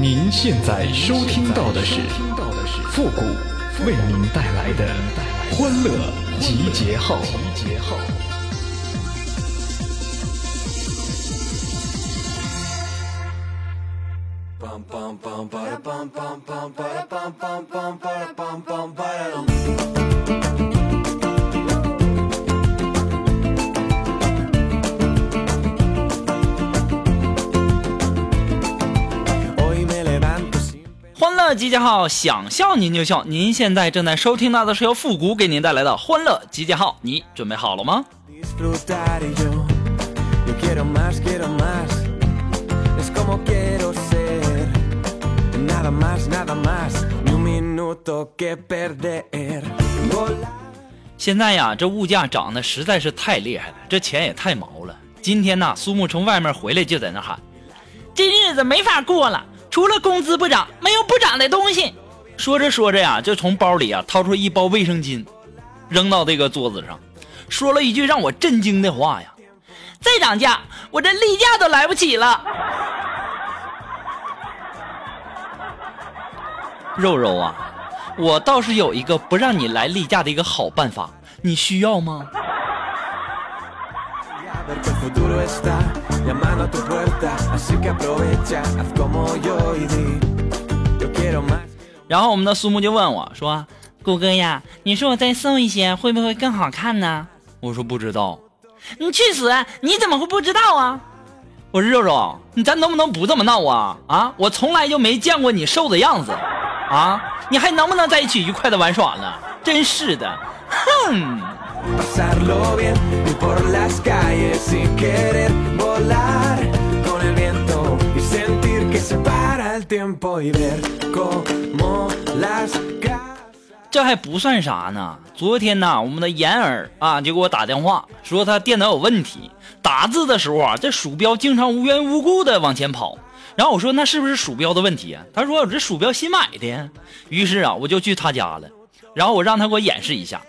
您现在收听到的是复古为您带来的欢乐集结号。欢乐集结号想笑您就笑您现在正在收听到的是由复古给您带来的欢乐集结号你准备好了吗？现在呀这物价涨的实在是太厉害了这钱也太毛了。今天呐苏木从外面回来就在那喊这日子没法过了。除了工资不涨，没有不涨的东西。”说着说着呀，就从包里啊掏出一包卫生巾，扔到这个桌子上，说了一句让我震惊的话呀：“再涨价，我这例假都来不起了。”肉肉啊，我倒是有一个不让你来例假的一个好办法，你需要吗？A ver que el futuro está llamando a tu puerta así que aprovecha haz como yo y di yo quiero más 然后我们的苏木就问我说：“谷歌呀，你说我再瘦一些会不会更好看呢？”我说不知道。你去死！你怎么会不知道啊？我说肉肉，你咱能不能不这么闹啊？啊，我从来就没见过你瘦的样子，啊，你还能不能在一起愉快的玩耍了？真是的，哼！Pasarlo bien ir por las calles sin querer volar con el viento y sentir que se para el tiempo y ver cómo las casas 这还不算啥呢。昨天呢，我们的妍儿啊就给我打电话说他电脑有问题，打字的时候啊，这鼠标经常无缘无故的往前跑。然后我说那是不是鼠标的问题啊？他说我这鼠标新买的呀。于是啊，我就去他家了，然后我让他给我演示一下。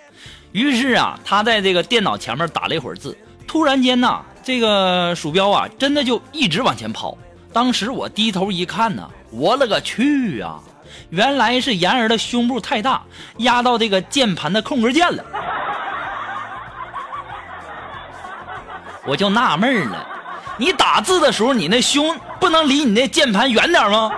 于是啊，他在这个电脑前面打了一会儿字，突然间呐，这个鼠标啊真的就一直往前跑。当时我低头一看呢，我勒个去啊！原来是妍儿的胸部太大，压到这个键盘的空格键了。我就纳闷了，你打字的时候，你那胸不能离你那键盘远点吗？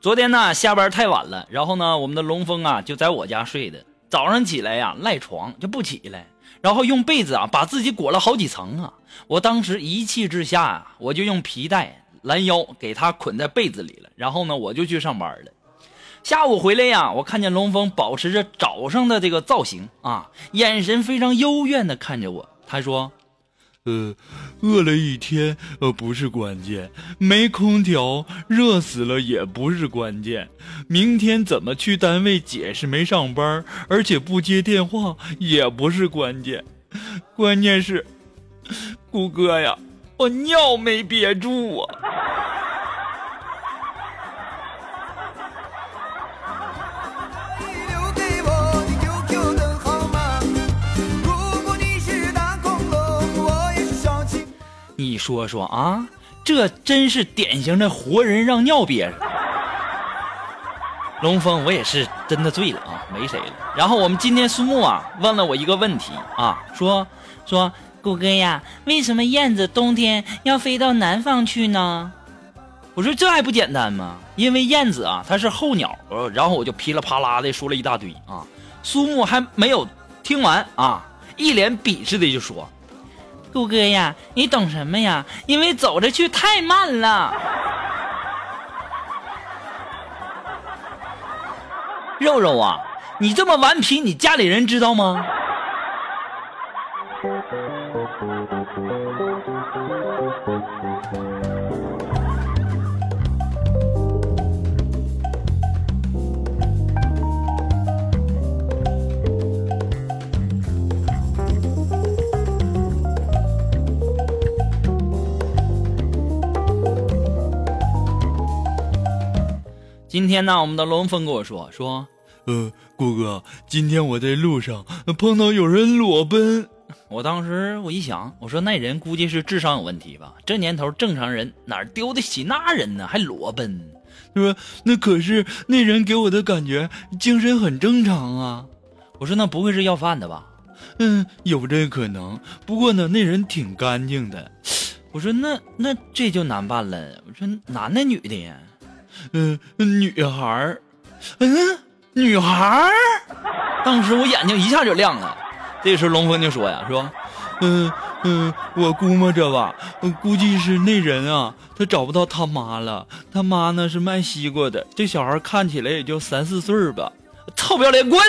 昨天呢，下班太晚了，然后呢，我们的龙峰啊就在我家睡的。早上起来呀，赖床就不起来，然后用被子啊把自己裹了好几层啊。我当时一气之下啊，我就用皮带拦腰给他捆在被子里了。然后呢，我就去上班了。下午回来呀，我看见龙峰保持着早上的这个造型啊，眼神非常幽怨的看着我。他说：“呃，饿了一天，呃，不是关键；没空调，热死了也不是关键。明天怎么去单位解释没上班，而且不接电话，也不是关键。关键是，谷哥呀，我尿没憋住啊！说说啊，这真是典型的活人让尿憋着。龙峰，我也是真的醉了啊，没谁了。然后我们今天苏木啊问了我一个问题啊，说说谷歌呀，为什么燕子冬天要飞到南方去呢？我说这还不简单吗？因为燕子啊它是候鸟，然后我就噼里啪啦的说了一大堆啊。苏木还没有听完啊，一脸鄙视的就说。顾哥呀，你懂什么呀？因为走着去太慢了。肉肉啊，你这么顽皮，你家里人知道吗？今天呢，我们的龙峰跟我说说，呃，郭哥，今天我在路上碰到有人裸奔，我当时我一想，我说那人估计是智商有问题吧？这年头正常人哪儿丢得起那人呢？还裸奔？他说那可是那人给我的感觉精神很正常啊。我说那不会是要饭的吧？嗯，有这可能。不过呢，那人挺干净的。我说那那这就难办了。我说男的女的呀？嗯，女孩儿。嗯，女孩儿。当时我眼睛一下就亮了。这时龙峰就说呀，说，嗯嗯，我估摸着吧，估计是那人啊，他找不到他妈了。他妈呢是卖西瓜的。这小孩看起来也就三四岁吧。臭不要脸，滚！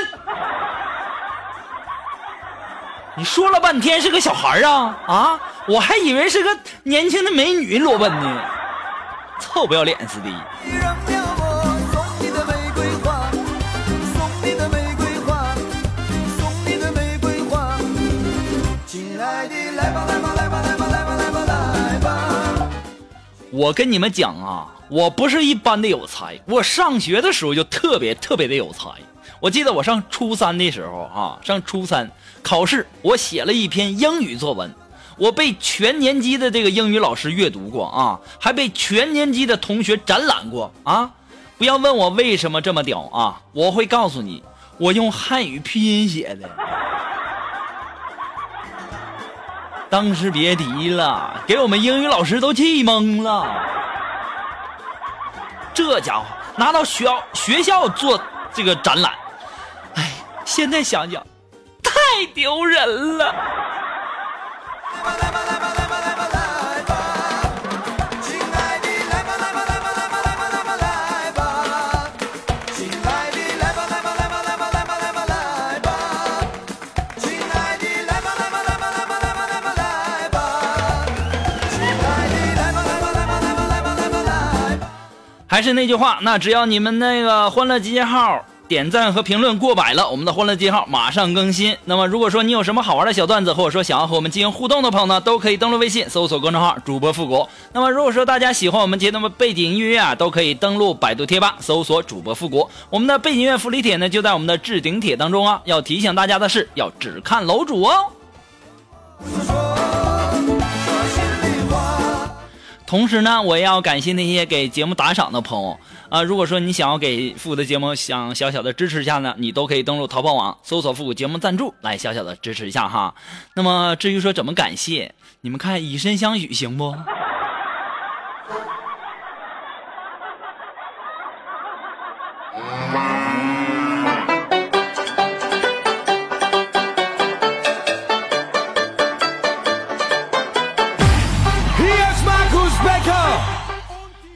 你说了半天是个小孩啊啊！我还以为是个年轻的美女裸奔呢，臭不要脸似的。我跟你们讲啊，我不是一般的有才，我上学的时候就特别特别的有才。我记得我上初三的时候啊，上初三考试，我写了一篇英语作文，我被全年级的这个英语老师阅读过啊，还被全年级的同学展览过啊。不要问我为什么这么屌啊，我会告诉你，我用汉语拼音写的。当时别提了，给我们英语老师都气懵了。这家伙拿到学校学校做这个展览，哎，现在想想，太丢人了。还是那句话，那只要你们那个欢乐集结号点赞和评论过百了，我们的欢乐集结号马上更新。那么如果说你有什么好玩的小段子，或者说想要和我们进行互动的朋友呢，都可以登录微信搜索公众号主播复古。那么如果说大家喜欢我们节目的背景音乐啊，都可以登录百度贴吧搜索主播复古。我们的背景音乐福利帖呢就在我们的置顶帖当中啊。要提醒大家的是，要只看楼主哦。同时呢，我也要感谢那些给节目打赏的朋友啊！如果说你想要给复古的节目想小小的支持一下呢，你都可以登录淘宝网搜索“复古节目赞助”来小小的支持一下哈。那么至于说怎么感谢，你们看以身相许行不？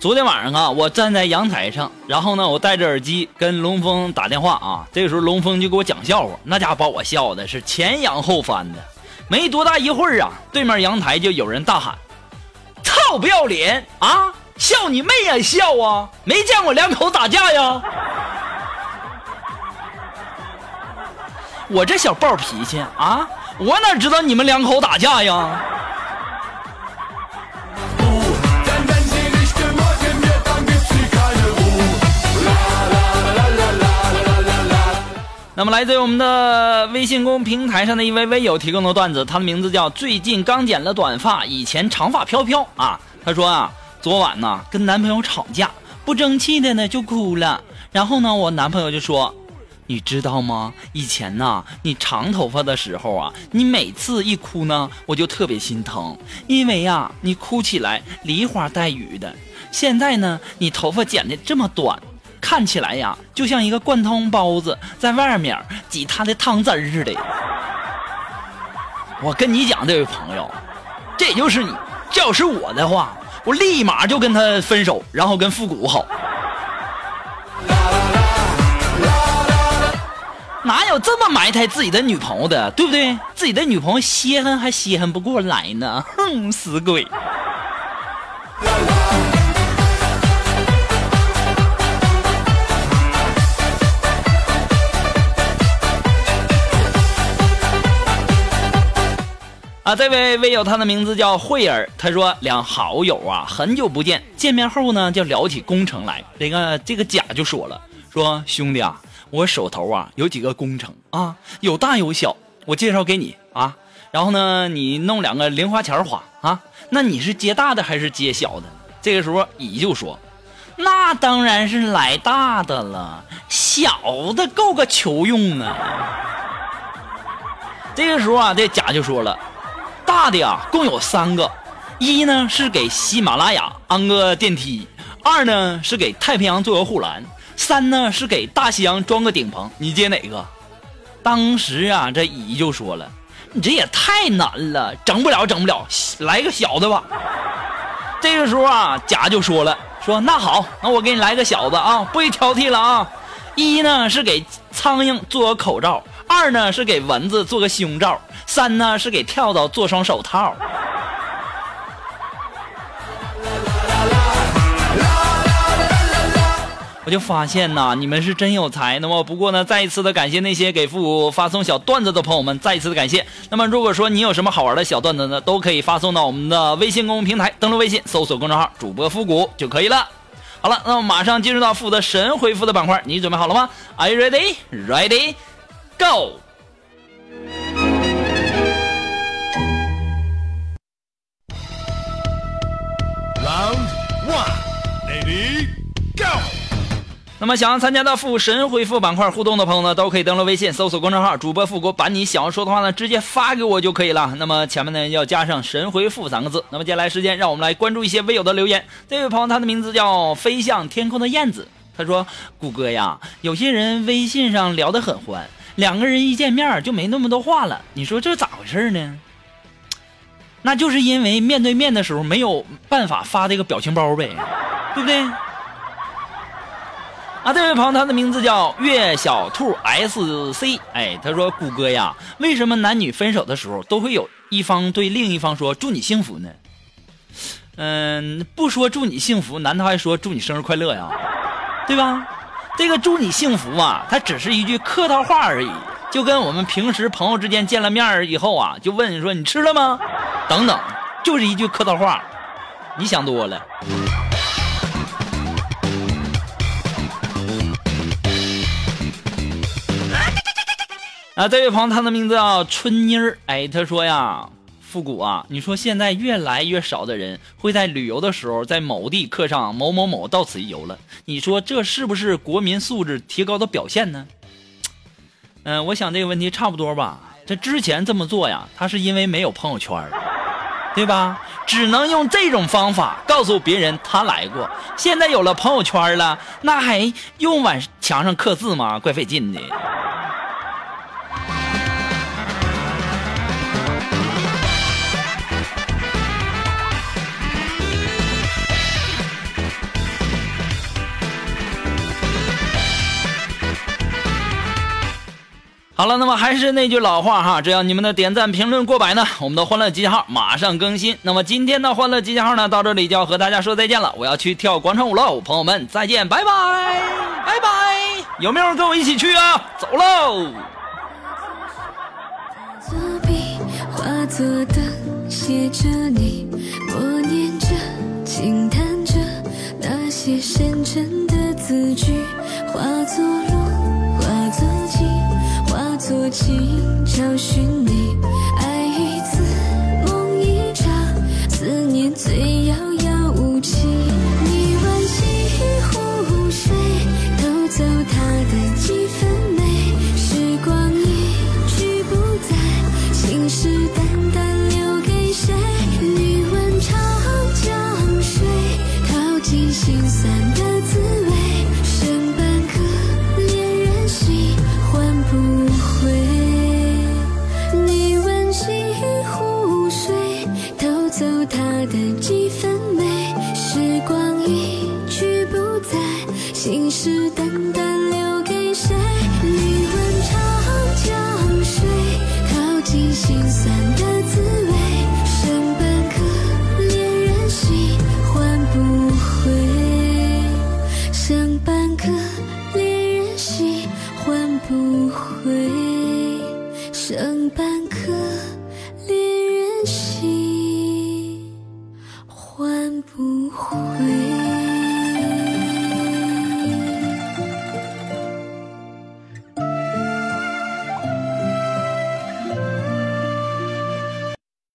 昨天晚上啊，我站在阳台上，然后呢，我戴着耳机跟龙峰打电话啊。这个时候，龙峰就给我讲笑话，那家伙把我笑的是前仰后翻的。没多大一会儿啊，对面阳台就有人大喊：“操，不要脸啊！笑你妹呀，笑啊！没见过两口打架呀！”我这小暴脾气啊，我哪知道你们两口打架呀？那么，来自于我们的微信公平台上的一位微友提供的段子，他的名字叫“最近刚剪了短发，以前长发飘飘”啊。他说啊，昨晚呢跟男朋友吵架，不争气的呢就哭了。然后呢，我男朋友就说：“你知道吗？以前呢你长头发的时候啊，你每次一哭呢，我就特别心疼，因为呀你哭起来梨花带雨的。现在呢你头发剪的这么短。”看起来呀，就像一个灌汤包子在外面挤他的汤汁似的。我跟你讲，这位朋友，这就是你。要是我的话，我立马就跟他分手，然后跟复古好。哪有这么埋汰自己的女朋友的，对不对？自己的女朋友稀罕还稀罕不过来呢，哼，死鬼。啊，这位微友他的名字叫慧儿，他说两好友啊，很久不见，见面后呢就聊起工程来。这个这个甲就说了，说兄弟啊，我手头啊有几个工程啊，有大有小，我介绍给你啊。然后呢，你弄两个零花钱花啊。那你是接大的还是接小的？这个时候乙就说，那当然是来大的了，小的够个球用啊。这个时候啊，这甲就说了。大的呀，共有三个，一呢是给喜马拉雅安个电梯，二呢是给太平洋做个护栏，三呢是给大西洋装个顶棚。你接哪个？当时啊，这乙就说了：“你这也太难了，整不了，整不了，来个小的吧。”这个时候啊，甲就说了：“说那好，那我给你来个小的啊，不许挑剔了啊。一呢是给苍蝇做个口罩，二呢是给蚊子做个胸罩。”三呢是给跳蚤做双手套，我就发现呐，你们是真有才。那么不过呢，再一次的感谢那些给复古发送小段子的朋友们，再一次的感谢。那么如果说你有什么好玩的小段子呢，都可以发送到我们的微信公众平台，登录微信搜索公众号主播复古就可以了。好了，那么马上进入到复的神回复的板块，你准备好了吗？Are you ready? Ready? Go！那么想要参加到复神回复板块互动的朋友呢，都可以登录微信搜索公众号“主播复国”，把你想要说的话呢直接发给我就可以了。那么前面呢要加上“神回复”三个字。那么接下来时间，让我们来关注一些微友的留言。这位朋友他的名字叫飞向天空的燕子，他说：“谷歌呀，有些人微信上聊得很欢，两个人一见面就没那么多话了。你说这咋回事呢？那就是因为面对面的时候没有办法发这个表情包呗，对不对？”啊，这位朋友，他的名字叫月小兔 S C。哎，他说：“谷歌呀，为什么男女分手的时候都会有一方对另一方说‘祝你幸福’呢？嗯，不说‘祝你幸福’，难道还说‘祝你生日快乐’呀？对吧？这个‘祝你幸福’啊，它只是一句客套话而已，就跟我们平时朋友之间见了面以后啊，就问你说你吃了吗？等等，就是一句客套话。你想多了。”啊，这位朋友，他的名字叫春妮儿。哎，他说呀，复古啊，你说现在越来越少的人会在旅游的时候在某地刻上某某某到此一游了。你说这是不是国民素质提高的表现呢？嗯，我想这个问题差不多吧。这之前这么做呀，他是因为没有朋友圈，对吧？只能用这种方法告诉别人他来过。现在有了朋友圈了，那还用往墙上刻字吗？怪费劲的。好了，那么还是那句老话哈，只要你们的点赞、评论过百呢，我们的欢乐集结号马上更新。那么今天的欢乐集结号呢，到这里就要和大家说再见了，我要去跳广场舞喽，朋友们再见，拜拜，拜拜，有没有人跟我一起去啊？走喽。作笔画作的写着你，默念着，轻叹着那些深沉的字句，化作落做情找寻你，爱一次梦一场，思念最遥遥无期。你挽起湖水，偷走他的几分美。时光一去不再，情史淡淡留给谁？你问长江水，淘尽心酸的